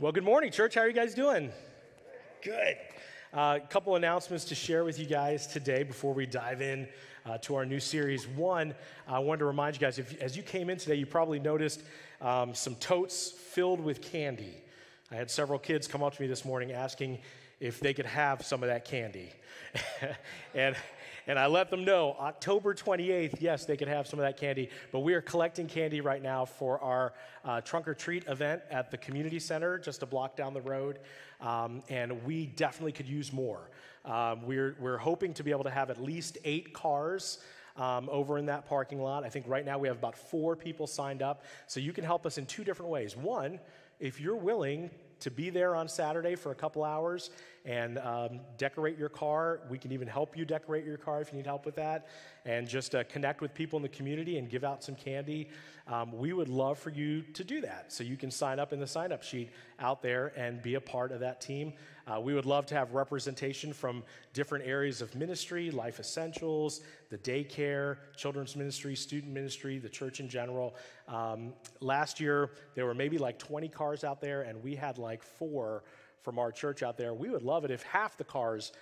Well, good morning, church. How are you guys doing? Good. A uh, couple announcements to share with you guys today before we dive in uh, to our new series. One, I wanted to remind you guys, if, as you came in today, you probably noticed um, some totes filled with candy. I had several kids come up to me this morning asking if they could have some of that candy. and and I let them know October 28th, yes, they could have some of that candy. But we are collecting candy right now for our uh, trunk or treat event at the community center just a block down the road. Um, and we definitely could use more. Um, we're, we're hoping to be able to have at least eight cars. Um, over in that parking lot. I think right now we have about four people signed up. So you can help us in two different ways. One, if you're willing to be there on Saturday for a couple hours and um, decorate your car. We can even help you decorate your car if you need help with that. And just uh, connect with people in the community and give out some candy. Um, we would love for you to do that. So you can sign up in the sign up sheet out there and be a part of that team. Uh, we would love to have representation from different areas of ministry, life essentials, the daycare, children's ministry, student ministry, the church in general. Um, last year, there were maybe like 20 cars out there, and we had like four from our church out there. We would love it if half the cars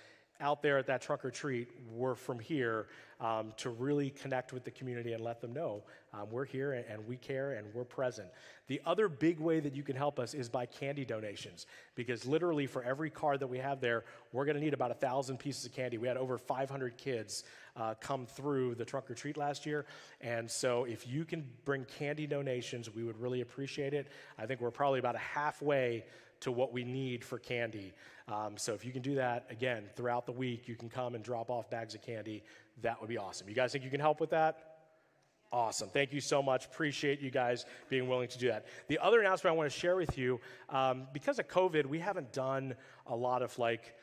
out there at that trunk or treat were from here um, to really connect with the community and let them know um, we're here and, and, we care and we're present. The other big way that you can help us is by candy donations, because literally for every car that we have there, we're going to need about a thousand pieces of candy. We had over 500 kids uh, come through the trunk or treat last year, and so if you can bring candy donations, we would really appreciate it. I think we're probably about halfway to what we need for candy. Um, so if you can do that, again, throughout the week, you can come and drop off bags of candy. That would be awesome. You guys think you can help with that? Awesome. Thank you so much. Appreciate you guys being willing to do that. The other announcement I want to share with you um, because of COVID, we haven't done a lot of like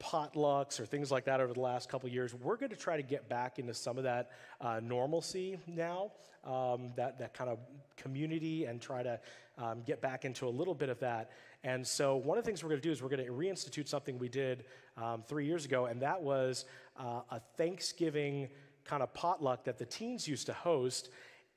potlucks or things like that over the last couple years. We're going to try to get back into some of that uh, normalcy now, um, that, that kind of community, and try to um, get back into a little bit of that. And so, one of the things we're going to do is we're going to reinstitute something we did um, three years ago, and that was uh, a Thanksgiving kind of potluck that the teens used to host.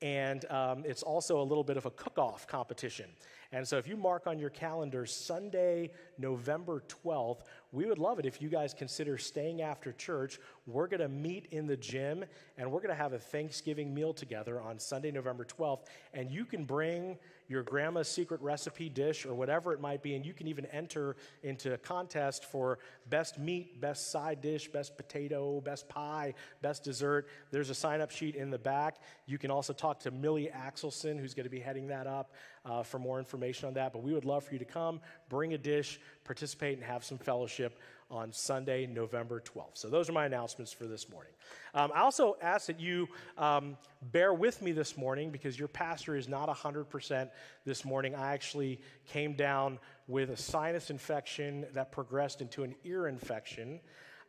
And um, it's also a little bit of a cook off competition. And so, if you mark on your calendar Sunday, November 12th, we would love it if you guys consider staying after church. We're going to meet in the gym and we're going to have a Thanksgiving meal together on Sunday, November 12th. And you can bring your grandma's secret recipe dish or whatever it might be, and you can even enter into a contest for best meat, best side dish, best potato, best pie, best dessert. There's a sign up sheet in the back. You can also talk to Millie Axelson, who's going to be heading that up, uh, for more information on that. But we would love for you to come, bring a dish, participate, and have some fellowship on Sunday, November 12th. So, those are my announcements for this morning. Um, I also ask that you um, bear with me this morning because your pastor is not 100% this morning. I actually came down with a sinus infection that progressed into an ear infection.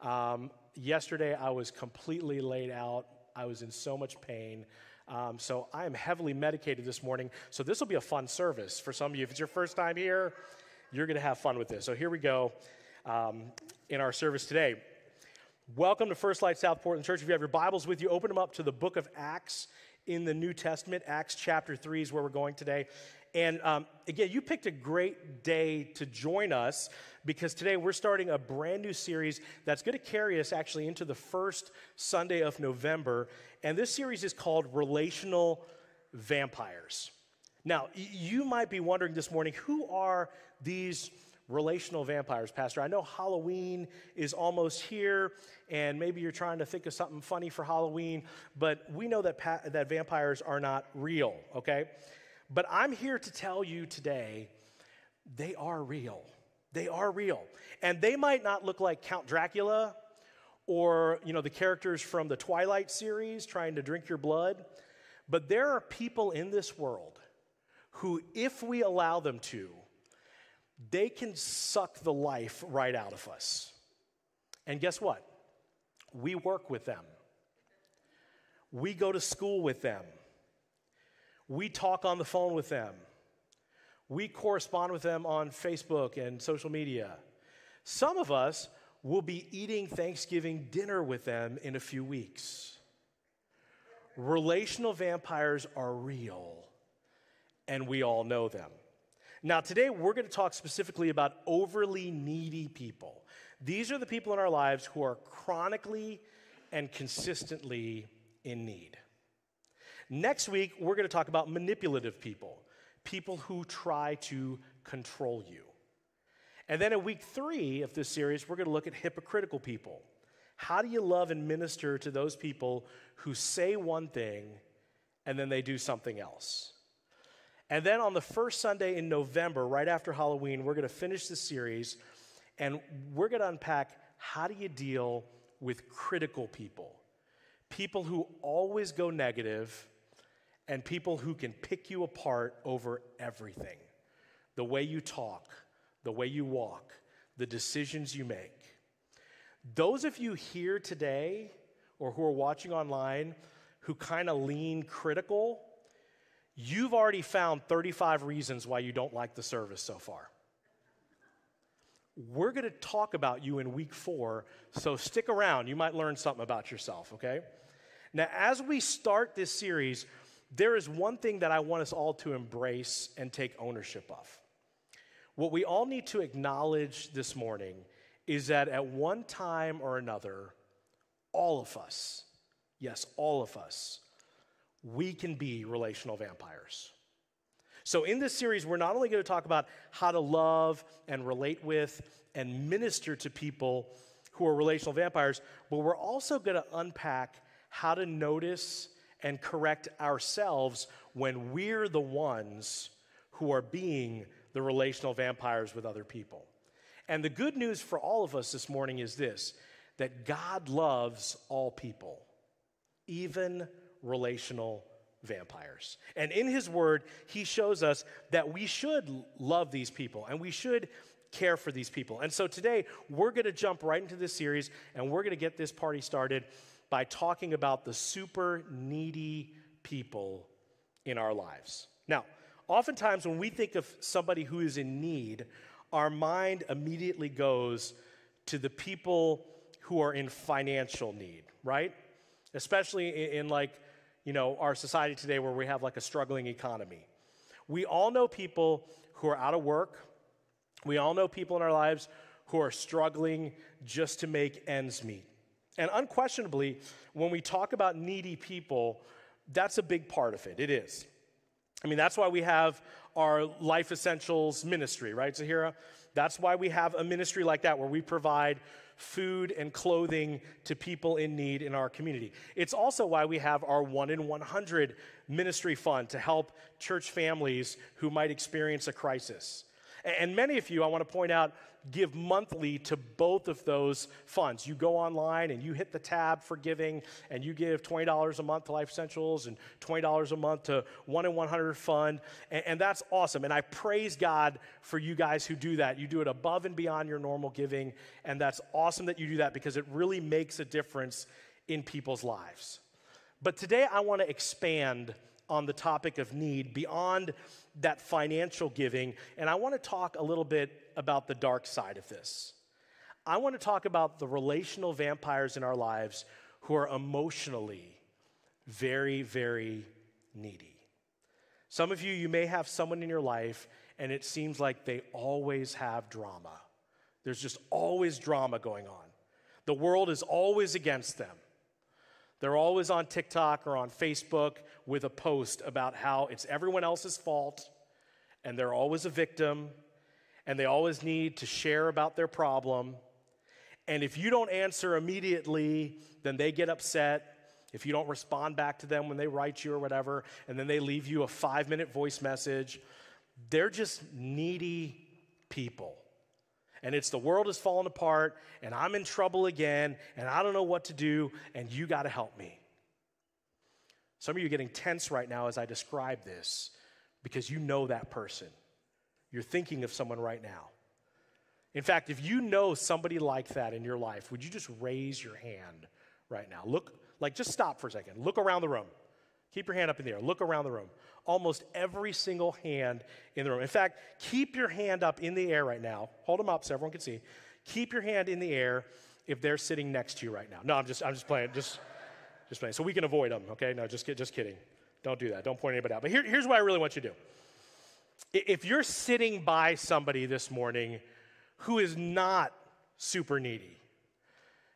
Um, yesterday, I was completely laid out, I was in so much pain. Um, so I am heavily medicated this morning. So this will be a fun service for some of you. If it's your first time here, you're going to have fun with this. So here we go um, in our service today. Welcome to First Light South Portland Church. If you have your Bibles with you, open them up to the book of Acts in the New Testament. Acts chapter 3 is where we're going today. And um, again, you picked a great day to join us because today we're starting a brand new series that's going to carry us actually into the first Sunday of November. And this series is called Relational Vampires. Now, you might be wondering this morning who are these relational vampires, Pastor. I know Halloween is almost here, and maybe you're trying to think of something funny for Halloween, but we know that, pa- that vampires are not real, okay? But I'm here to tell you today they are real. They are real. And they might not look like Count Dracula or, you know, the characters from the Twilight series trying to drink your blood, but there are people in this world who, if we allow them to, they can suck the life right out of us. And guess what? We work with them, we go to school with them, we talk on the phone with them, we correspond with them on Facebook and social media. Some of us will be eating Thanksgiving dinner with them in a few weeks. Relational vampires are real, and we all know them. Now, today we're going to talk specifically about overly needy people. These are the people in our lives who are chronically and consistently in need. Next week, we're going to talk about manipulative people, people who try to control you. And then in week three of this series, we're going to look at hypocritical people. How do you love and minister to those people who say one thing and then they do something else? And then on the first Sunday in November, right after Halloween, we're going to finish this series and we're going to unpack how do you deal with critical people? People who always go negative and people who can pick you apart over everything the way you talk, the way you walk, the decisions you make. Those of you here today or who are watching online who kind of lean critical, you've already found 35 reasons why you don't like the service so far. We're going to talk about you in week four, so stick around. You might learn something about yourself, okay? Now, as we start this series, there is one thing that I want us all to embrace and take ownership of. What we all need to acknowledge this morning is that at one time or another, all of us, yes, all of us, we can be relational vampires. So, in this series, we're not only going to talk about how to love and relate with and minister to people who are relational vampires, but we're also going to unpack how to notice and correct ourselves when we're the ones who are being the relational vampires with other people. And the good news for all of us this morning is this that God loves all people, even relational vampires. And in his word, he shows us that we should love these people and we should care for these people. And so today, we're going to jump right into this series and we're going to get this party started by talking about the super needy people in our lives. Now, oftentimes when we think of somebody who is in need, our mind immediately goes to the people who are in financial need, right? Especially in, in like you know, our society today where we have like a struggling economy. We all know people who are out of work. We all know people in our lives who are struggling just to make ends meet. And unquestionably, when we talk about needy people, that's a big part of it. It is. I mean, that's why we have our Life Essentials ministry, right, Zahira? That's why we have a ministry like that where we provide food and clothing to people in need in our community. It's also why we have our 1 in 100 ministry fund to help church families who might experience a crisis. And many of you, I want to point out, give monthly to both of those funds. You go online and you hit the tab for giving, and you give $20 a month to Life Essentials and $20 a month to 1 in 100 Fund. And, and that's awesome. And I praise God for you guys who do that. You do it above and beyond your normal giving. And that's awesome that you do that because it really makes a difference in people's lives. But today I want to expand on the topic of need beyond that financial giving, and I want to talk a little bit about the dark side of this. I want to talk about the relational vampires in our lives who are emotionally very, very needy. Some of you, you may have someone in your life, and it seems like they always have drama. There's just always drama going on. The world is always against them. They're always on TikTok or on Facebook with a post about how it's everyone else's fault and they're always a victim and they always need to share about their problem. And if you don't answer immediately, then they get upset. If you don't respond back to them when they write you or whatever, and then they leave you a five minute voice message, they're just needy people and it's the world is falling apart and I'm in trouble again and I don't know what to do and you got to help me. Some of you are getting tense right now as I describe this because you know that person. You're thinking of someone right now. In fact, if you know somebody like that in your life, would you just raise your hand right now? Look, like just stop for a second. Look around the room. Keep your hand up in the air. Look around the room. Almost every single hand in the room. In fact, keep your hand up in the air right now. Hold them up so everyone can see. Keep your hand in the air if they're sitting next to you right now. No, I'm just, I'm just playing. Just, just playing. So we can avoid them. Okay? No, just, just kidding. Don't do that. Don't point anybody out. But here, here's what I really want you to do. if you're sitting by somebody this morning who is not super needy,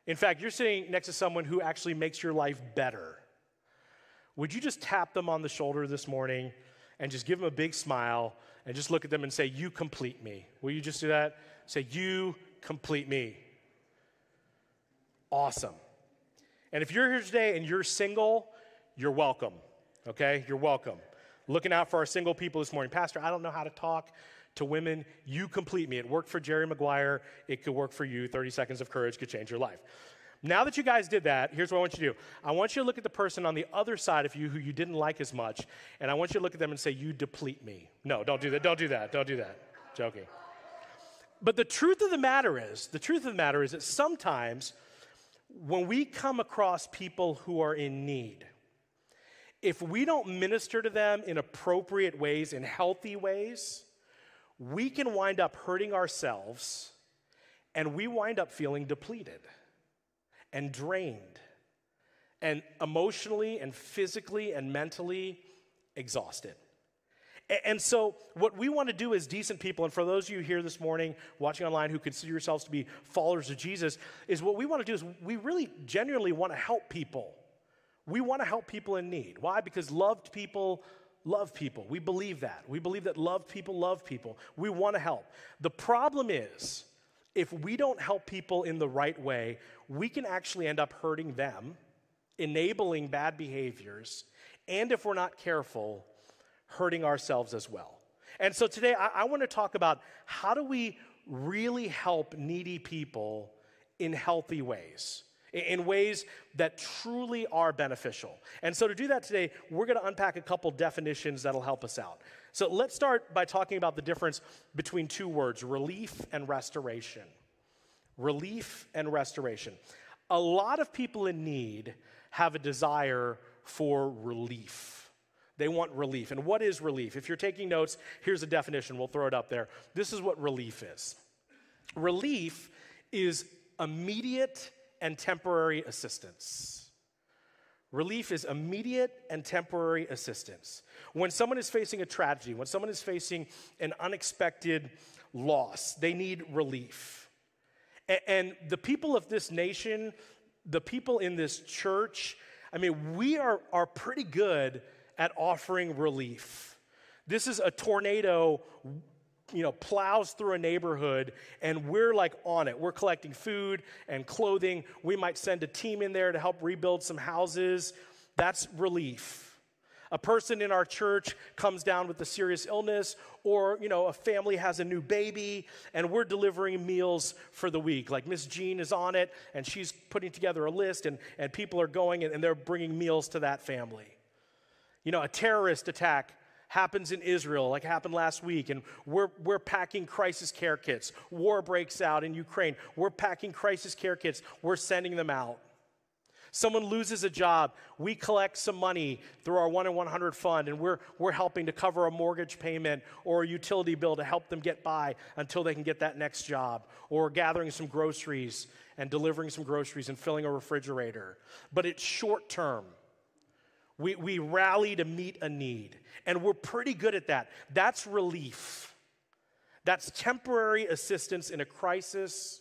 in fact, you're sitting next to someone who actually makes your life better, would you just tap them on the shoulder this morning and just give them a big smile and just look at them and say, You complete me? Will you just do that? Say, You complete me. Awesome. And if you're here today and you're single, you're welcome. Okay? You're welcome. Looking out for our single people this morning. Pastor, I don't know how to talk to women. You complete me. It worked for Jerry Maguire. It could work for you. 30 seconds of courage could change your life. Now that you guys did that, here's what I want you to do. I want you to look at the person on the other side of you who you didn't like as much, and I want you to look at them and say, You deplete me. No, don't do that. Don't do that. Don't do that. Joking. But the truth of the matter is, the truth of the matter is that sometimes when we come across people who are in need, if we don't minister to them in appropriate ways, in healthy ways, we can wind up hurting ourselves and we wind up feeling depleted and drained and emotionally and physically and mentally exhausted. And so, what we want to do as decent people, and for those of you here this morning watching online who consider yourselves to be followers of Jesus, is what we want to do is we really genuinely want to help people. We want to help people in need. Why? Because loved people love people. We believe that. We believe that loved people love people. We want to help. The problem is, if we don't help people in the right way, we can actually end up hurting them, enabling bad behaviors, and if we're not careful, hurting ourselves as well. And so today I, I want to talk about how do we really help needy people in healthy ways in ways that truly are beneficial. And so, to do that today, we're going to unpack a couple definitions that'll help us out. So, let's start by talking about the difference between two words relief and restoration. Relief and restoration. A lot of people in need have a desire for relief. They want relief. And what is relief? If you're taking notes, here's a definition. We'll throw it up there. This is what relief is relief is immediate and temporary assistance. Relief is immediate and temporary assistance. When someone is facing a tragedy, when someone is facing an unexpected loss, they need relief. And the people of this nation, the people in this church, I mean, we are, are pretty good at offering relief. This is a tornado you know plows through a neighborhood and we're like on it. We're collecting food and clothing. We might send a team in there to help rebuild some houses. That's relief. A person in our church comes down with a serious illness or you know a family has a new baby and we're delivering meals for the week. Like miss jean is on it and she's putting together a list and, and people are going and, and they're bringing meals to that family. You know, a terrorist attack happens in Israel, like happened last week, and we're, we're packing crisis care kits. War breaks out in Ukraine. We're packing crisis care kits. We're sending them out. Someone loses a job, we collect some money through our 1 in 100 fund, and we're, we're helping to cover a mortgage payment or a utility bill to help them get by until they can get that next job, or gathering some groceries and delivering some groceries and filling a refrigerator. But it's short term. We, we rally to meet a need, and we're pretty good at that. That's relief. That's temporary assistance in a crisis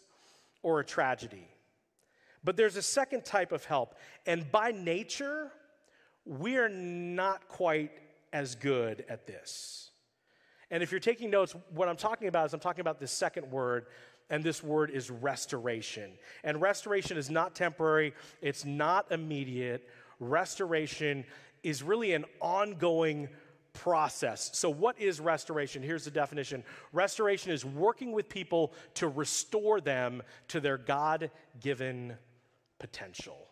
or a tragedy. But there's a second type of help, and by nature, we are not quite as good at this. And if you're taking notes, what I'm talking about is I'm talking about this second word, and this word is restoration. And restoration is not temporary, it's not immediate restoration is really an ongoing process. So, what is restoration? Here's the definition restoration is working with people to restore them to their God given potential.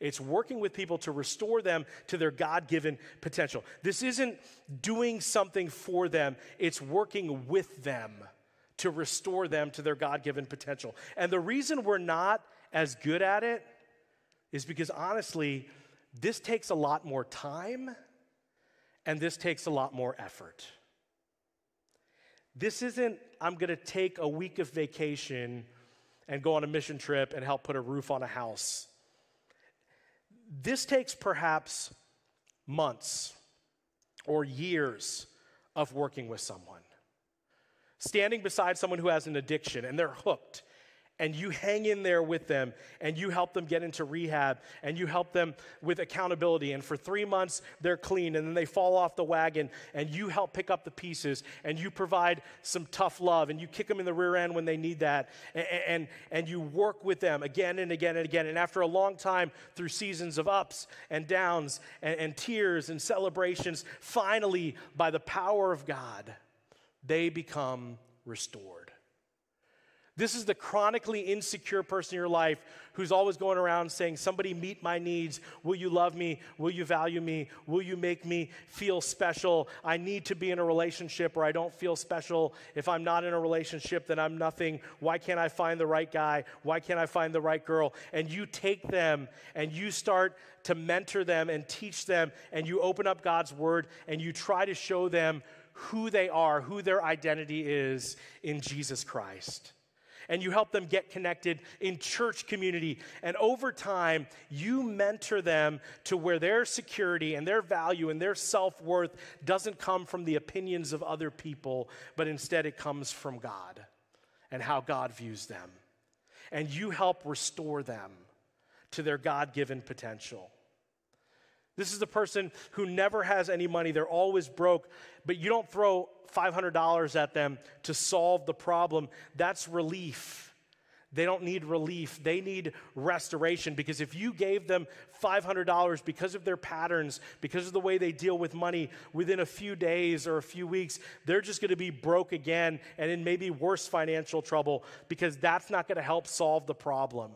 It's working with people to restore them to their God given potential. This isn't doing something for them, it's working with them to restore them to their God given potential. And the reason we're not as good at it is because honestly, this takes a lot more time and this takes a lot more effort. This isn't, I'm going to take a week of vacation and go on a mission trip and help put a roof on a house. This takes perhaps months or years of working with someone. Standing beside someone who has an addiction and they're hooked and you hang in there with them and you help them get into rehab and you help them with accountability and for three months they're clean and then they fall off the wagon and you help pick up the pieces and you provide some tough love and you kick them in the rear end when they need that and, and, and you work with them again and again and again and after a long time through seasons of ups and downs and, and tears and celebrations finally by the power of god they become restored this is the chronically insecure person in your life who's always going around saying, Somebody meet my needs. Will you love me? Will you value me? Will you make me feel special? I need to be in a relationship or I don't feel special. If I'm not in a relationship, then I'm nothing. Why can't I find the right guy? Why can't I find the right girl? And you take them and you start to mentor them and teach them, and you open up God's word and you try to show them who they are, who their identity is in Jesus Christ and you help them get connected in church community. And over time, you mentor them to where their security and their value and their self worth doesn't come from the opinions of other people, but instead it comes from God and how God views them. And you help restore them to their God given potential. This is the person who never has any money. They're always broke, but you don't throw $500 at them to solve the problem. That's relief. They don't need relief. They need restoration because if you gave them $500 because of their patterns, because of the way they deal with money, within a few days or a few weeks, they're just going to be broke again and in maybe worse financial trouble because that's not going to help solve the problem.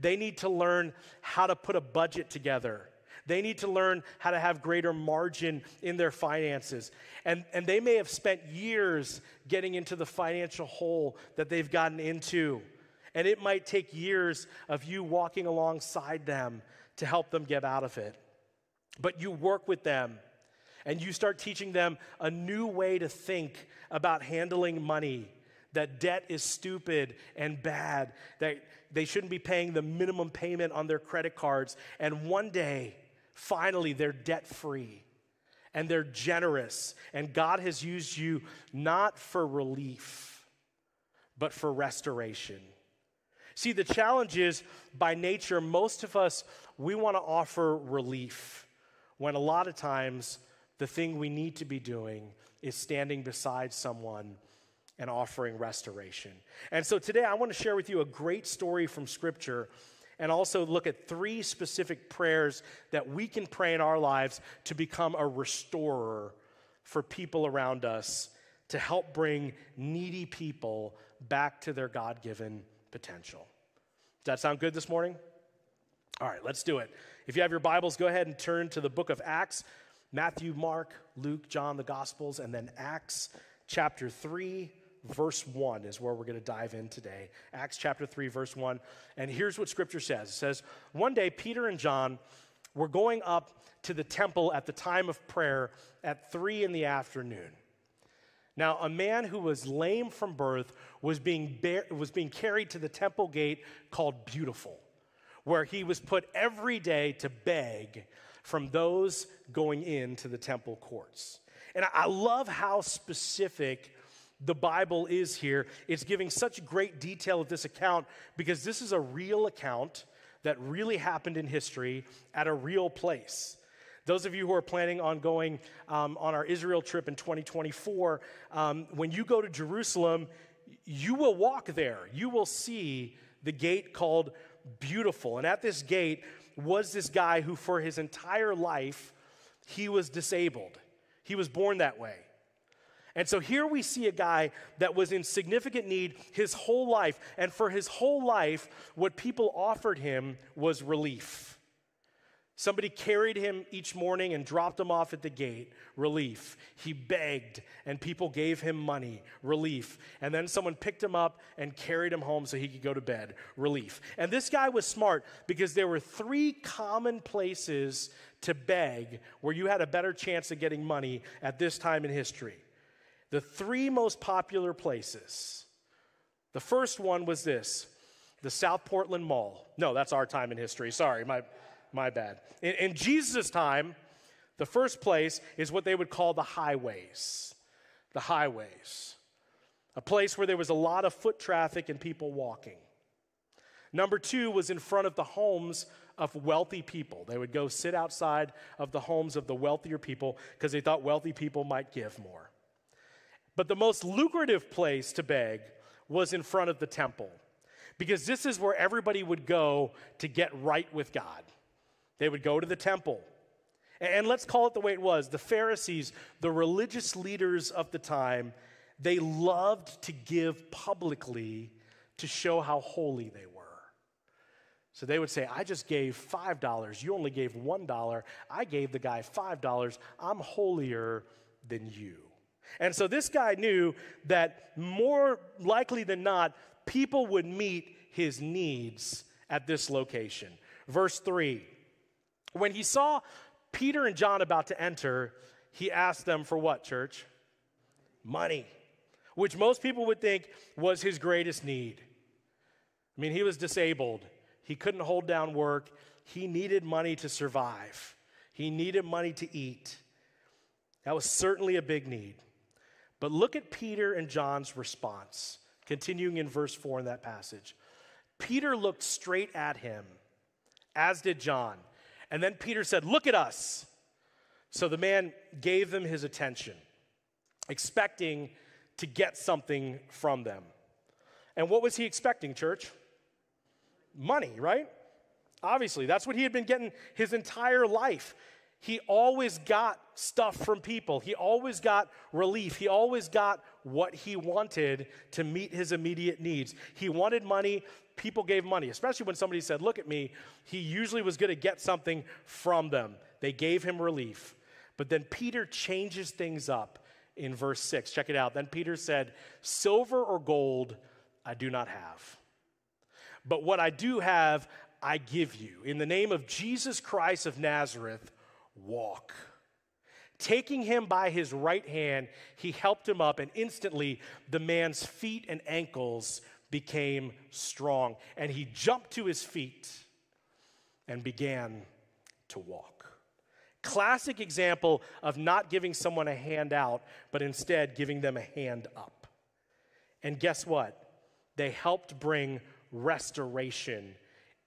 They need to learn how to put a budget together they need to learn how to have greater margin in their finances. And, and they may have spent years getting into the financial hole that they've gotten into. And it might take years of you walking alongside them to help them get out of it. But you work with them and you start teaching them a new way to think about handling money that debt is stupid and bad, that they shouldn't be paying the minimum payment on their credit cards. And one day, Finally, they're debt free and they're generous. And God has used you not for relief, but for restoration. See, the challenge is by nature, most of us, we want to offer relief when a lot of times the thing we need to be doing is standing beside someone and offering restoration. And so today I want to share with you a great story from Scripture and also look at three specific prayers that we can pray in our lives to become a restorer for people around us to help bring needy people back to their God given potential. Does that sound good this morning? All right, let's do it. If you have your Bibles, go ahead and turn to the book of Acts Matthew, Mark, Luke, John, the Gospels, and then Acts chapter 3 verse 1 is where we're going to dive in today. Acts chapter 3, verse 1. And here's what scripture says it says, One day, Peter and John were going up to the temple at the time of prayer at 3 in the afternoon. Now, a man who was lame from birth was being, bear, was being carried to the temple gate called Beautiful, where he was put every day to beg from those going into the temple courts. And I love how specific the Bible is here. It's giving such great detail of this account because this is a real account that really happened in history at a real place. Those of you who are planning on going um, on our Israel trip in 2024, um, when you go to Jerusalem, you will walk there. You will see the gate called Beautiful. And at this gate was this guy who, for his entire life, he was disabled. He was born that way. And so here we see a guy that was in significant need his whole life. And for his whole life, what people offered him was relief. Somebody carried him each morning and dropped him off at the gate. Relief. He begged, and people gave him money. Relief. And then someone picked him up and carried him home so he could go to bed. Relief. And this guy was smart because there were three common places to beg where you had a better chance of getting money at this time in history. The three most popular places. The first one was this the South Portland Mall. No, that's our time in history. Sorry, my, my bad. In, in Jesus' time, the first place is what they would call the highways. the highways, a place where there was a lot of foot traffic and people walking. Number two was in front of the homes of wealthy people. They would go sit outside of the homes of the wealthier people because they thought wealthy people might give more. But the most lucrative place to beg was in front of the temple because this is where everybody would go to get right with God. They would go to the temple. And let's call it the way it was the Pharisees, the religious leaders of the time, they loved to give publicly to show how holy they were. So they would say, I just gave $5. You only gave $1. I gave the guy $5. I'm holier than you. And so this guy knew that more likely than not, people would meet his needs at this location. Verse 3 When he saw Peter and John about to enter, he asked them for what, church? Money, which most people would think was his greatest need. I mean, he was disabled, he couldn't hold down work, he needed money to survive, he needed money to eat. That was certainly a big need. But look at Peter and John's response, continuing in verse 4 in that passage. Peter looked straight at him, as did John. And then Peter said, Look at us. So the man gave them his attention, expecting to get something from them. And what was he expecting, church? Money, right? Obviously, that's what he had been getting his entire life. He always got stuff from people. He always got relief. He always got what he wanted to meet his immediate needs. He wanted money people gave money, especially when somebody said, Look at me, he usually was going to get something from them. They gave him relief. But then Peter changes things up in verse 6. Check it out. Then Peter said, Silver or gold I do not have. But what I do have, I give you. In the name of Jesus Christ of Nazareth, walk. Taking him by his right hand, he helped him up, and instantly the man's feet and ankles became strong. And he jumped to his feet and began to walk. Classic example of not giving someone a hand out, but instead giving them a hand up. And guess what? They helped bring restoration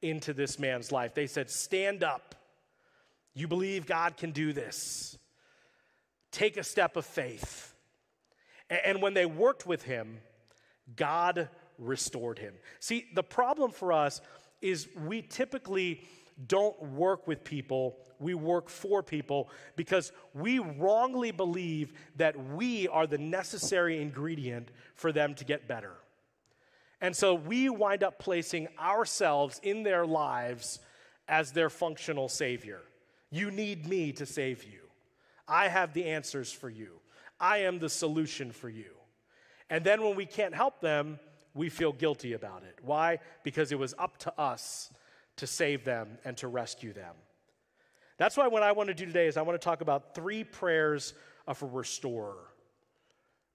into this man's life. They said, Stand up. You believe God can do this. Take a step of faith. And when they worked with him, God restored him. See, the problem for us is we typically don't work with people, we work for people because we wrongly believe that we are the necessary ingredient for them to get better. And so we wind up placing ourselves in their lives as their functional savior. You need me to save you. I have the answers for you. I am the solution for you. And then when we can't help them, we feel guilty about it. Why? Because it was up to us to save them and to rescue them. That's why what I want to do today is I want to talk about three prayers of a restorer.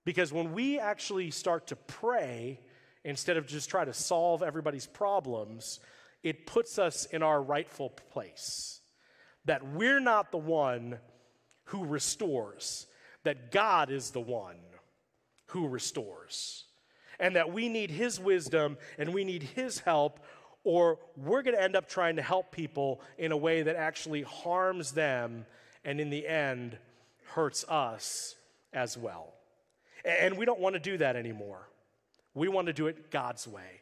Because when we actually start to pray, instead of just try to solve everybody's problems, it puts us in our rightful place. That we're not the one who restores, that God is the one who restores and that we need His wisdom and we need His help, or we're going to end up trying to help people in a way that actually harms them and in the end hurts us as well. And we don't want to do that anymore. We want to do it God's way.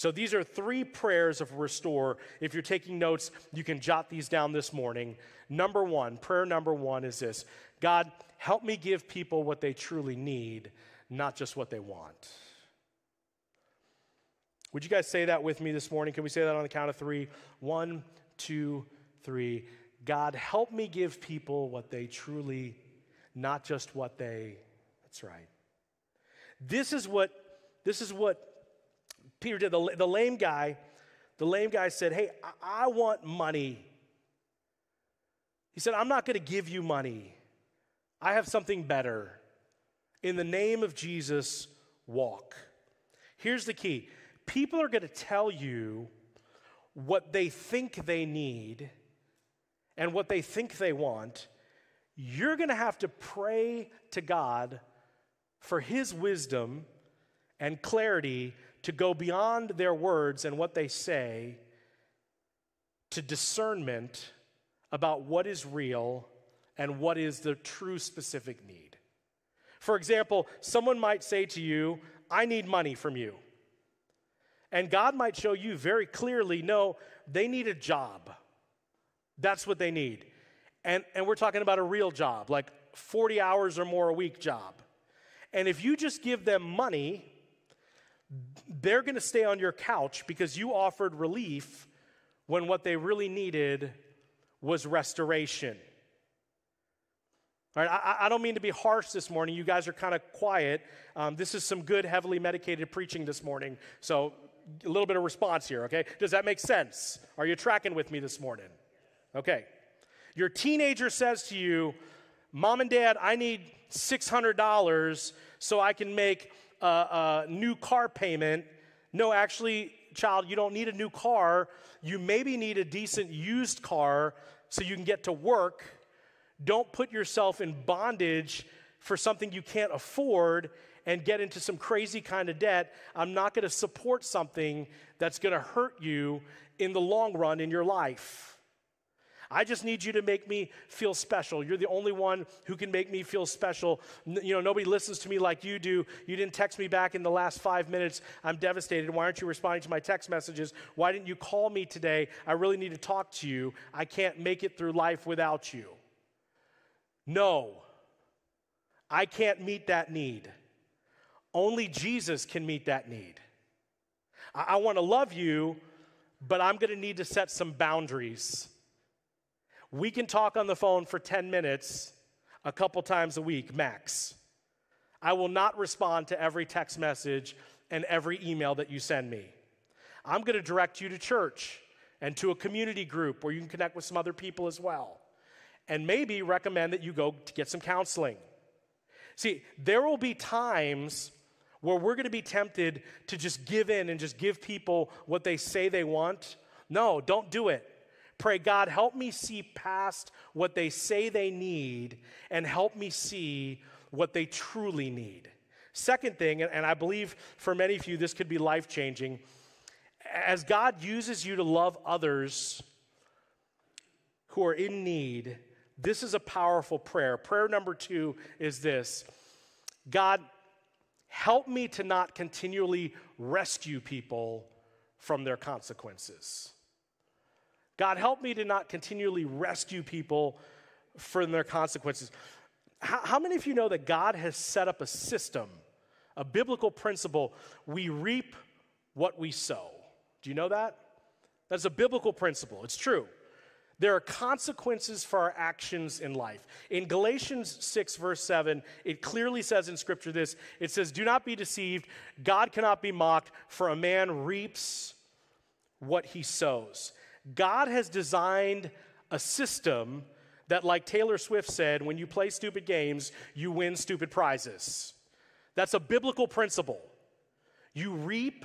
So these are three prayers of restore. If you're taking notes, you can jot these down this morning. Number one, prayer number one is this God, help me give people what they truly need, not just what they want. Would you guys say that with me this morning? Can we say that on the count of three? One, two, three. God, help me give people what they truly, not just what they, that's right. This is what, this is what Peter did. The, the lame guy, the lame guy said, Hey, I, I want money. He said, I'm not going to give you money. I have something better. In the name of Jesus, walk. Here's the key people are going to tell you what they think they need and what they think they want, you're going to have to pray to God for His wisdom and clarity to go beyond their words and what they say to discernment about what is real and what is the true specific need. For example, someone might say to you, I need money from you. And God might show you very clearly, no, they need a job. That's what they need. And, and we're talking about a real job, like 40 hours or more a week job. And if you just give them money, they're going to stay on your couch because you offered relief when what they really needed was restoration. All right, I, I don't mean to be harsh this morning. You guys are kind of quiet. Um, this is some good, heavily medicated preaching this morning. So, a little bit of response here, okay? Does that make sense? Are you tracking with me this morning? Okay. Your teenager says to you, Mom and Dad, I need $600 so I can make a, a new car payment. No, actually, child, you don't need a new car. You maybe need a decent used car so you can get to work. Don't put yourself in bondage for something you can't afford and get into some crazy kind of debt. I'm not going to support something that's going to hurt you in the long run in your life. I just need you to make me feel special. You're the only one who can make me feel special. you know, nobody listens to me like you do. You didn't text me back in the last five minutes. I'm devastated. Why aren't you responding to my text messages? Why didn't you call me today? I really need to talk to you. I can't make it through life without you. No, I can't meet that need. Only Jesus can meet that need. I, I want to love you, but I'm going to need to set some boundaries. We can talk on the phone for 10 minutes a couple times a week, max. I will not respond to every text message and every email that you send me. I'm going to direct you to church and to a community group where you can connect with some other people as well. And maybe recommend that you go to get some counseling. See, there will be times where we're going to be tempted to just give in and just give people what they say they want. No, don't do it. Pray, God, help me see past what they say they need and help me see what they truly need. Second thing, and I believe for many of you this could be life changing, as God uses you to love others who are in need, this is a powerful prayer. Prayer number two is this God, help me to not continually rescue people from their consequences. God, help me to not continually rescue people from their consequences. How, how, many of you know that God has set up a system, a biblical principle? We reap what we sow. Do you know that? That's a biblical principle. It's true. There are consequences for our actions in life. In Galatians 6, verse 7, it clearly says in Scripture this it says, Do not be deceived. God cannot be mocked, for a man reaps what he sows. God has designed a system that, like Taylor Swift said, when you play stupid games, you win stupid prizes. That's a biblical principle. You reap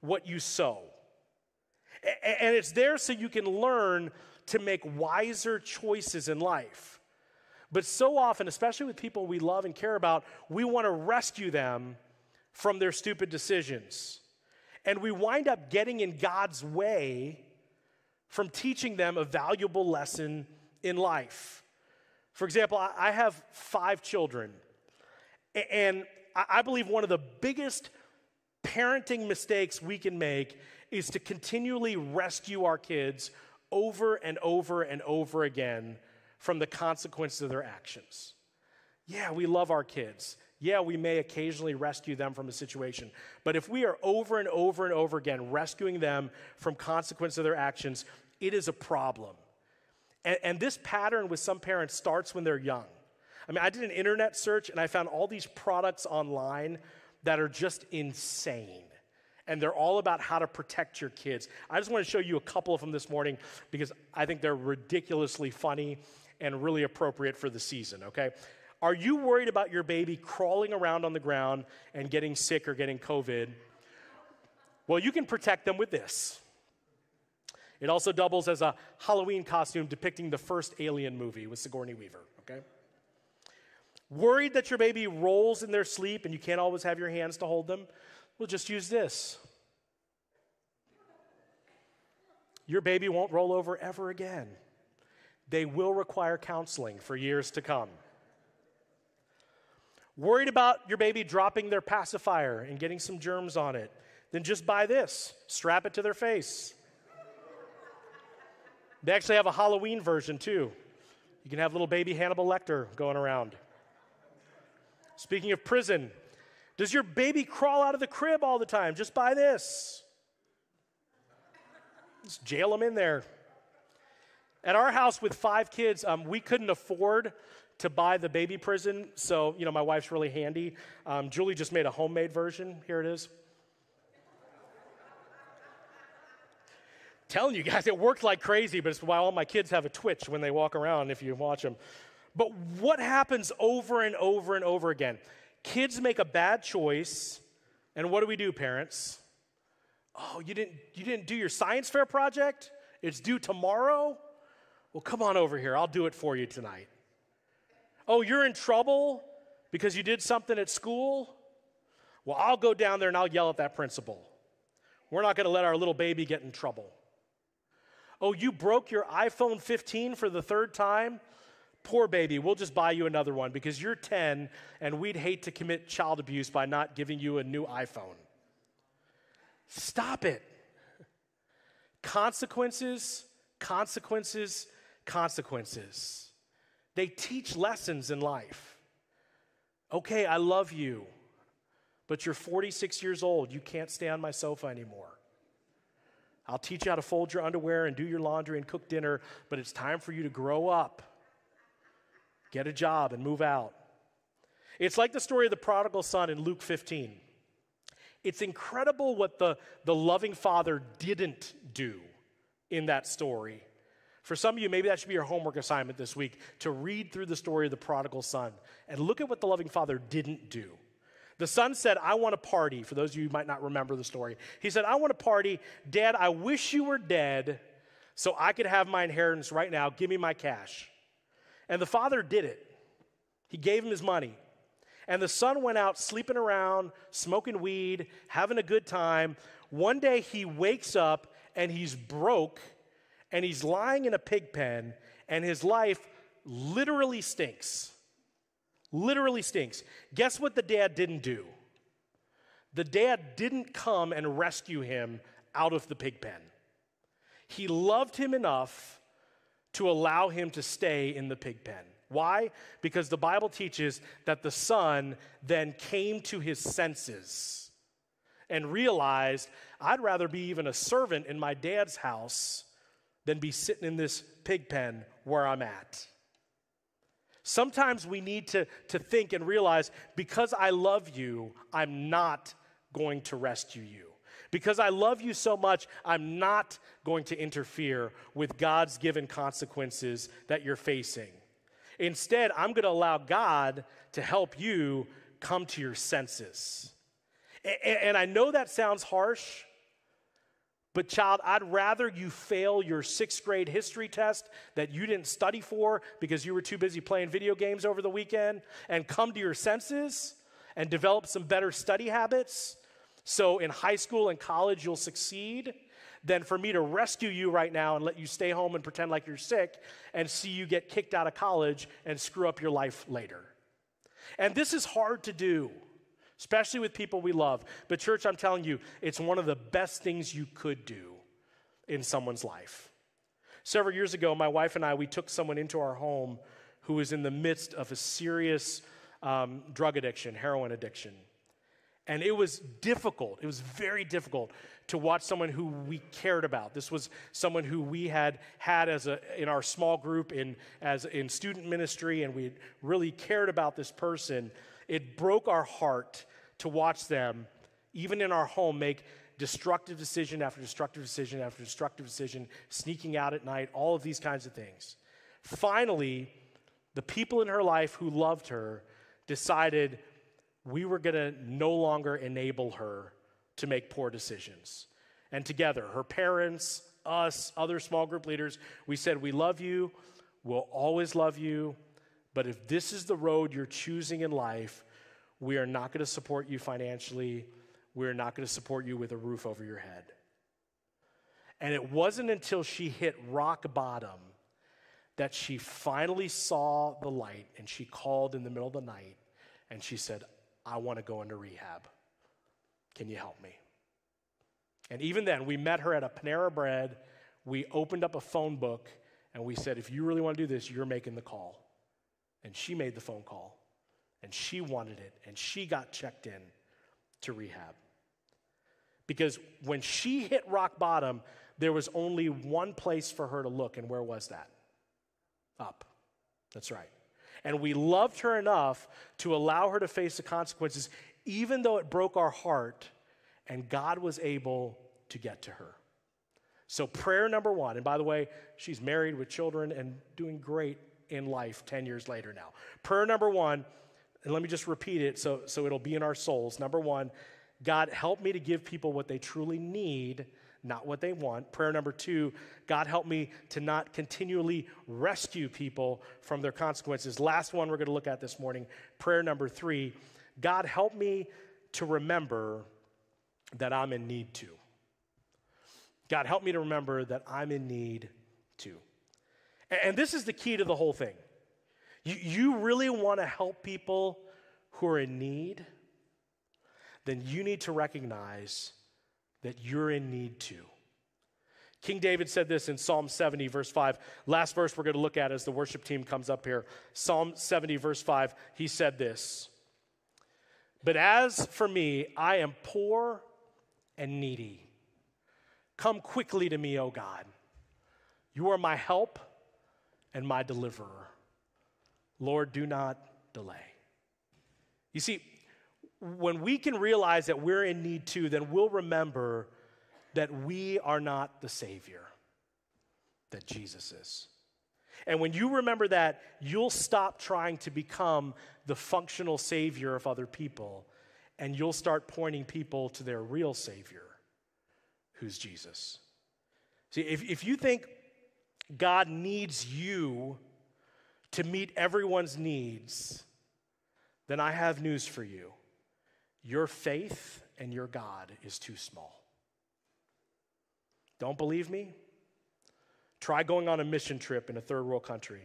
what you sow. And it's there so you can learn to make wiser choices in life. But so often, especially with people we love and care about, we want to rescue them from their stupid decisions. And we wind up getting in God's way from teaching them a valuable lesson in life. For example, I have five children, and I believe one of the biggest parenting mistakes we can make is to continually rescue our kids over and over and over again from the consequences of their actions. Yeah, we love our kids. Yeah, we may occasionally rescue them from a situation. But if we are over and over and over again rescuing them from consequences of their actions, it is a problem. And, and this pattern with some parents starts when they're young. I mean, I did an internet search and I found all these products online that are just insane. And they're all about how to protect your kids. I just want to show you a couple of them this morning because I think they're ridiculously funny and really appropriate for the season, okay? Are you worried about your baby crawling around on the ground and getting sick or getting COVID? Well, you can protect them with this. It also doubles as a Halloween costume depicting the first Alien movie with Sigourney Weaver, okay? Worried that your baby rolls in their sleep and you can't always have your hands to hold them? Well, just use this. Your baby won't roll over ever again. They will require counseling for years to come. Worried about your baby dropping their pacifier and getting some germs on it? Then just buy this, strap it to their face. They actually have a Halloween version too. You can have little baby Hannibal Lecter going around. Speaking of prison, does your baby crawl out of the crib all the time? Just buy this. Just jail them in there. At our house with five kids, um, we couldn't afford to buy the baby prison. So, you know, my wife's really handy. Um, Julie just made a homemade version. Here it is. Telling you guys, it worked like crazy, but it's why all my kids have a twitch when they walk around if you watch them. But what happens over and over and over again? Kids make a bad choice, and what do we do, parents? Oh, you didn't, you didn't do your science fair project? It's due tomorrow? Well, come on over here. I'll do it for you tonight. Oh, you're in trouble because you did something at school? Well, I'll go down there and I'll yell at that principal. We're not going to let our little baby get in trouble. Oh, you broke your iPhone 15 for the third time? Poor baby, we'll just buy you another one because you're 10 and we'd hate to commit child abuse by not giving you a new iPhone. Stop it. Consequences, consequences, consequences. They teach lessons in life. Okay, I love you, but you're 46 years old. You can't stay on my sofa anymore. I'll teach you how to fold your underwear and do your laundry and cook dinner, but it's time for you to grow up, get a job, and move out. It's like the story of the prodigal son in Luke 15. It's incredible what the, the loving father didn't do in that story. For some of you, maybe that should be your homework assignment this week to read through the story of the prodigal son and look at what the loving father didn't do. The son said, I want a party. For those of you who might not remember the story, he said, I want a party. Dad, I wish you were dead so I could have my inheritance right now. Give me my cash. And the father did it. He gave him his money. And the son went out sleeping around, smoking weed, having a good time. One day he wakes up and he's broke and he's lying in a pig pen, and his life literally stinks. Literally stinks. Guess what the dad didn't do? The dad didn't come and rescue him out of the pig pen. He loved him enough to allow him to stay in the pig pen. Why? Because the Bible teaches that the son then came to his senses and realized, I'd rather be even a servant in my dad's house than be sitting in this pig pen where I'm at. Sometimes we need to, to think and realize because I love you, I'm not going to rescue you. Because I love you so much, I'm not going to interfere with God's given consequences that you're facing. Instead, I'm going to allow God to help you come to your senses. And, and I know that sounds harsh, but, child, I'd rather you fail your sixth grade history test that you didn't study for because you were too busy playing video games over the weekend and come to your senses and develop some better study habits. So in high school and college you'll succeed. Than for me to rescue you right now and let you stay home and pretend like you're sick and see you get kicked out of college and screw up your life later. And this is hard to do especially with people we love. But, church, I'm telling you, it's one of the best things you could do in someone's life. Several years ago, my wife and I, we took someone into our home who was in the midst of a serious um, drug addiction, heroin addiction. And it was difficult. It was very difficult to watch someone who we cared about. This was someone who we had had as a in our small group in as in student ministry, and we really cared about this person. It broke our heart to watch them, even in our home, make destructive decision after destructive decision after destructive decision, sneaking out at night, all of these kinds of things. Finally, the people in her life who loved her decided we were going to no longer enable her to make poor decisions. And together, her parents, us, other small group leaders, we said, We love you, we'll always love you, But if this is the road you're choosing in life, we are not going to support you financially. We're not going to support you with a roof over your head. And it wasn't until she hit rock bottom that she finally saw the light and she called in the middle of the night and she said, I want to go into rehab. Can you help me? And even then, we met her at a Panera Bread. We opened up a phone book and we said, if you really want to do this, you're making the call. And she made the phone call and she wanted it and she got checked in to rehab. Because when she hit rock bottom, there was only one place for her to look, and where was that? Up. That's right. And we loved her enough to allow her to face the consequences, even though it broke our heart, and God was able to get to her. So, prayer number one, and by the way, she's married with children and doing great in life 10 years later now. Prayer number one, and let me just repeat it so, so it'll be in our souls. Number one, God, help me to give people what they truly need, not what they want. Prayer number two, God, help me to not continually rescue people from their consequences. Last one we're going to look at this morning. Prayer number three, God, help me to remember that I'm in need too. God, help me to remember that I'm in need too. And this is the key to the whole thing. You, you really want to help people who are in need? then you need to recognize that you're in need too. King David said this in Psalm 70, verse 5. Last verse we're going to look at as the worship team comes up here. Psalm 70, verse 5. He said this But as for me, I am poor and needy. Come quickly to me, O God. You are my help and my deliverer. Lord, do not delay. You see, when we can realize that we're in need too, then we'll remember that we are not the Savior, that Jesus is. And when you remember that, you'll stop trying to become the functional Savior of other people, and you'll start pointing people to their real Savior, who's Jesus. See, if, if you think God needs you to meet everyone's needs, then I have news for you. Your faith and your God is too small. Don't believe me? Try going on a mission trip in a third world country.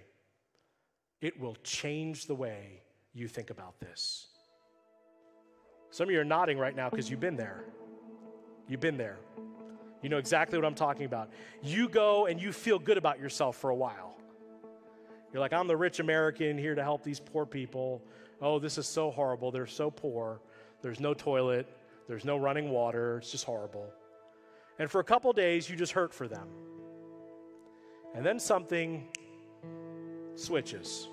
It will change the way you think about this. Some of you are nodding right now because you've been there. You've been there. You know exactly what I'm talking about. You go and you feel good about yourself for a while. You're like, I'm the rich American here to help these poor people. Oh, this is so horrible. They're so poor. There's no toilet, there's no running water, it's just horrible. And for a couple days, you just hurt for them. And then something switches.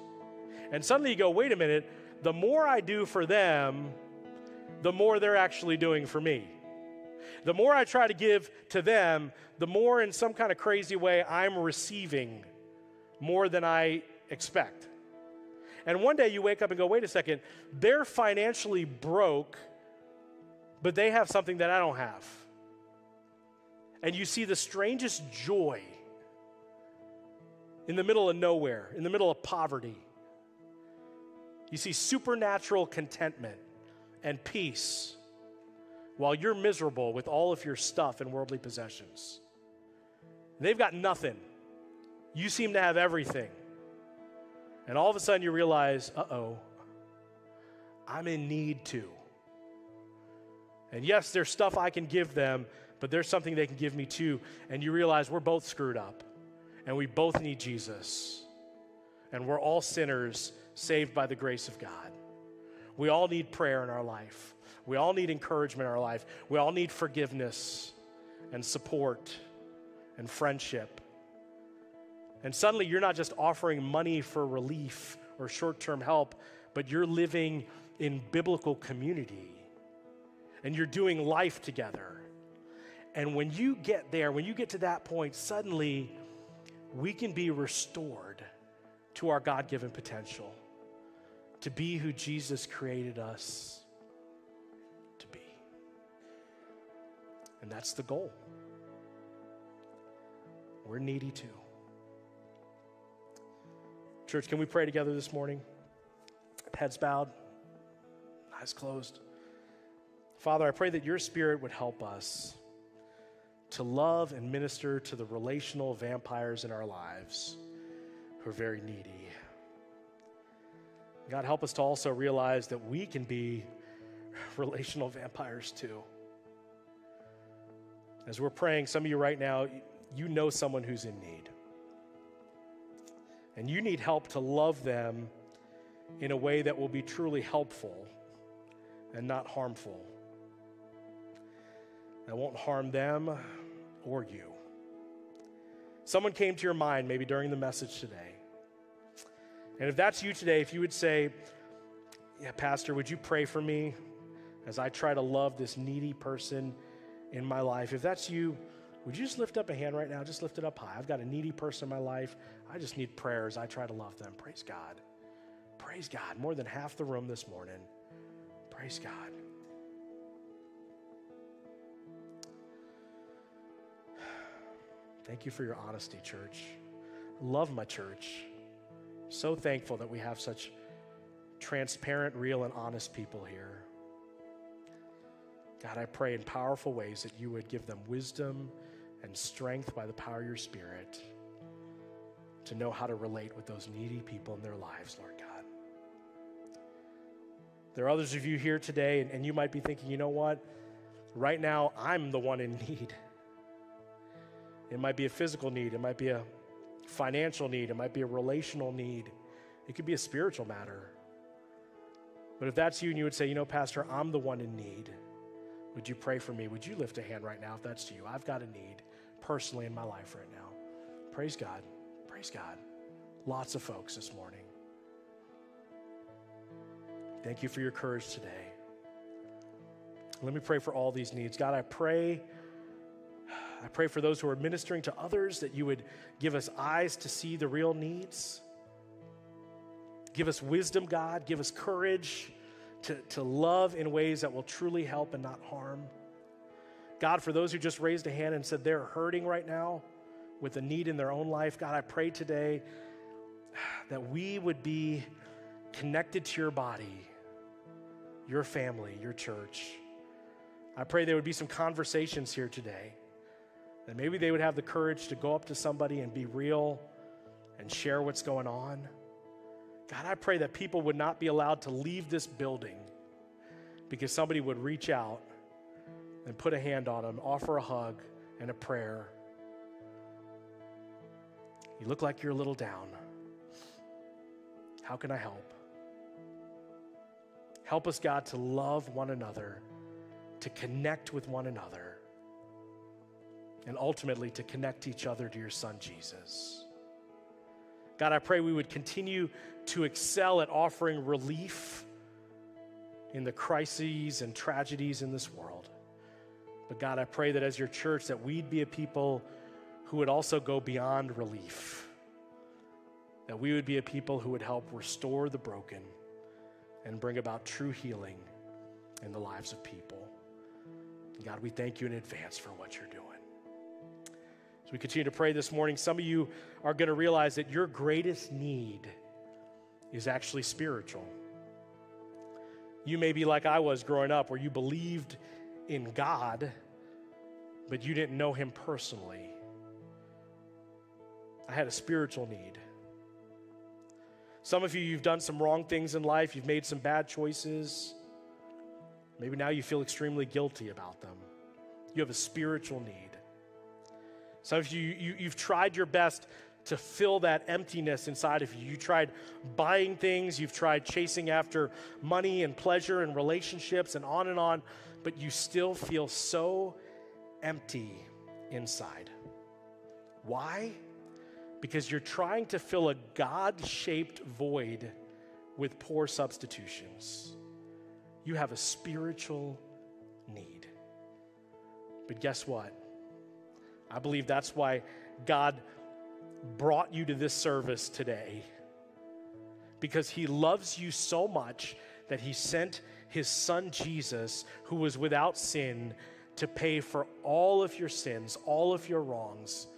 And suddenly you go, wait a minute, the more I do for them, the more they're actually doing for me. The more I try to give to them, the more in some kind of crazy way I'm receiving more than I expect. And one day you wake up and go, wait a second, they're financially broke, but they have something that I don't have. And you see the strangest joy in the middle of nowhere, in the middle of poverty. You see supernatural contentment and peace while you're miserable with all of your stuff and worldly possessions. They've got nothing. You seem to have everything. And all of a sudden you realize, uh oh, I'm in need too. And yes, there's stuff I can give them, but there's something they can give me too. And you realize we're both screwed up and we both need Jesus. And we're all sinners saved by the grace of God. We all need prayer in our life. We all need encouragement in our life. We all need forgiveness and support and friendship. And suddenly you're not just offering money for relief or short term help, but you're living in biblical community and you're doing life together. And when you get there, when you get to that point, suddenly we can be restored to our God given potential to be who Jesus created us to be. And that's the goal. We're needy too. Church, can we pray together this morning? Heads bowed, eyes closed. Father, I pray that your spirit would help us to love and minister to the relational vampires in our lives who are very needy. God, help us to also realize that we can be relational vampires too. As we're praying, some of you right now, you know someone who's in need. And you need help to love them in a way that will be truly helpful and not harmful. That won't harm them or you. Someone came to your mind maybe during the message today. And if that's you today, if you would say, Yeah, Pastor, would you pray for me as I try to love this needy person in my life? If that's you, would you just lift up a hand right now? Just lift it up high. I've got a needy person in my life. I just need prayers. I try to love them. Praise God. Praise God. More than half the room this morning. Praise God. Thank you for your honesty, church. Love my church. So thankful that we have such transparent, real, and honest people here. God, I pray in powerful ways that you would give them wisdom and strength by the power of your Spirit to know how to relate with those needy people in their lives, Lord God. There are others of you here today, and, and you might be thinking, you know what? Right now, I'm the one in need. It might be a physical need, it might be a financial need, it might be a relational need, it could be a spiritual matter. But if that's you and you would say, you know, Pastor, I'm the one in need, would you pray for me? Would you lift a hand right now if that's you? I've got a need personally in my life right now. Praise God. Praise God. Lots of folks this morning. Thank you for your courage today. Let me pray for all these needs. God, I pray I pray for those who are ministering to others that you would give us eyes to see the real needs. Give us wisdom, God. Give us courage to, to love in ways that will truly help and not harm. God, for those who just raised a hand and said they're hurting right now with a need in their own life, God, I pray today that we would be connected to your body, your family, your church. I pray there would be some conversations here today that maybe they would have the courage to go up to somebody and be real and share what's going on. God, I pray that people would not be allowed to leave this building because somebody would reach out and put a hand on them, offer a hug and a prayer. You look like you're a little down. How can I help? Help us, God, to love one another, to connect with one another and ultimately to connect each other to your son, Jesus. God, I pray we would continue to excel at offering relief in the crises and tragedies in this world. But God, I pray that as your church that we'd be a people who would also go beyond relief. That we would be a people who would help restore the broken and bring about true healing in the lives of people. God, we thank you in advance for what you're doing. As we continue to pray this morning, some of you are going to realize that your greatest need is actually spiritual. You may be like I was growing up, where you believed in God, but you didn't know Him personally. I had a spiritual need. Some of you, you've done some wrong things in life, you've made some bad choices. Maybe now you feel extremely guilty about them. You have a spiritual need. Some of you, you you've tried your best to fill that emptiness inside of you. You tried buying things, you've tried chasing after money and pleasure and relationships and on and on, but you still feel so empty inside. Why? Because you're trying to fill a God shaped void with poor substitutions. You have a spiritual need. But guess what? I believe that's why God brought you to this service today. Because he loves you so much that he sent his son Jesus, who was without sin, to pay for all of your sins, all of your wrongs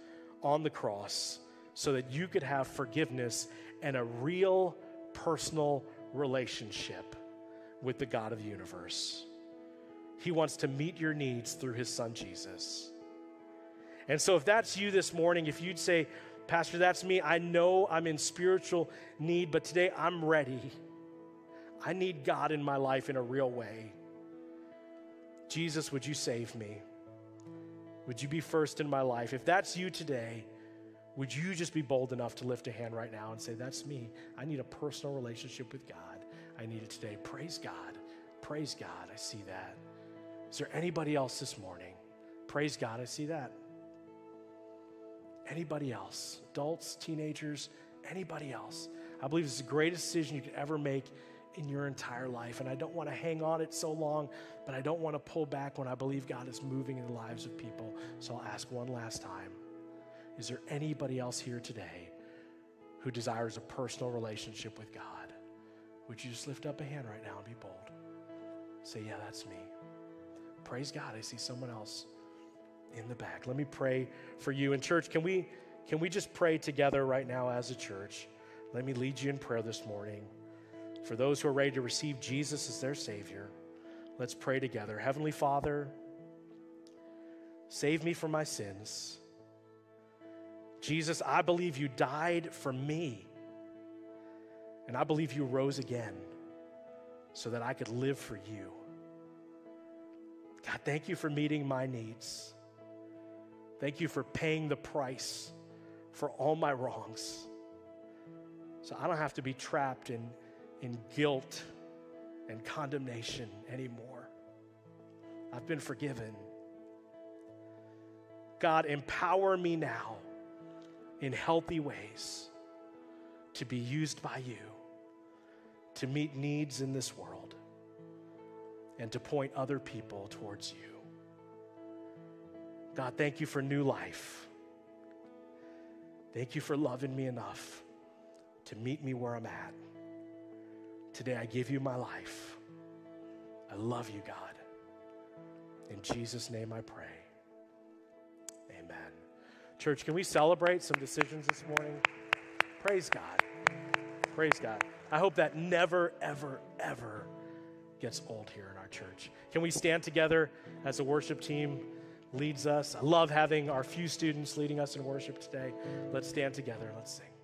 on the cross, so that you could have forgiveness and a real personal relationship with the God of the universe. He wants to meet your needs through his son Jesus. And so, if that's you this morning, if you'd say, Pastor, that's me, I know I'm in spiritual need, but today I'm ready. I need God in my life in a real way. Jesus, would you save me? Would you be first in my life? If that's you today, would you just be bold enough to lift a hand right now and say, That's me. I need a personal relationship with God. I need it today. Praise God. Praise God. I see that. Is there anybody else this morning? Praise God. I see that. Anybody else? Adults, teenagers, anybody else? I believe it's the greatest decision you could ever make in your entire life. And I don't want to hang on it so long, but I don't want to pull back when I believe God is moving in the lives of people. So I'll ask one last time Is there anybody else here today who desires a personal relationship with God? Would you just lift up a hand right now and be bold? Say, Yeah, that's me. Praise God. I see someone else in the back. Let me pray for you. In church, can we can we just pray together right now as a church? Let me lead you in prayer this morning. For those who are ready to receive Jesus as their Savior, let's pray together. Heavenly Father, save me from my sins. Jesus, I believe you died for me. And I believe you rose again so that I could live for you. God, thank you for meeting my needs. Thank you for paying the price for all my wrongs. So I don't have to be trapped in in guilt and condemnation anymore. I've been forgiven. God, empower me now in healthy ways to be used by you to meet needs in this world and to point other people towards you. God, thank you for new life. Thank you for loving me enough to meet me where I'm at. Today, I give you my life. I love you, God. In Jesus' name I pray. Amen. Church, can we celebrate some decisions this morning? Praise God. Praise God. I hope that never, ever, ever gets old here in our church. Can we stand together as a worship team leads us? I love having our few students leading us in worship today. Let's stand together. Let's sing.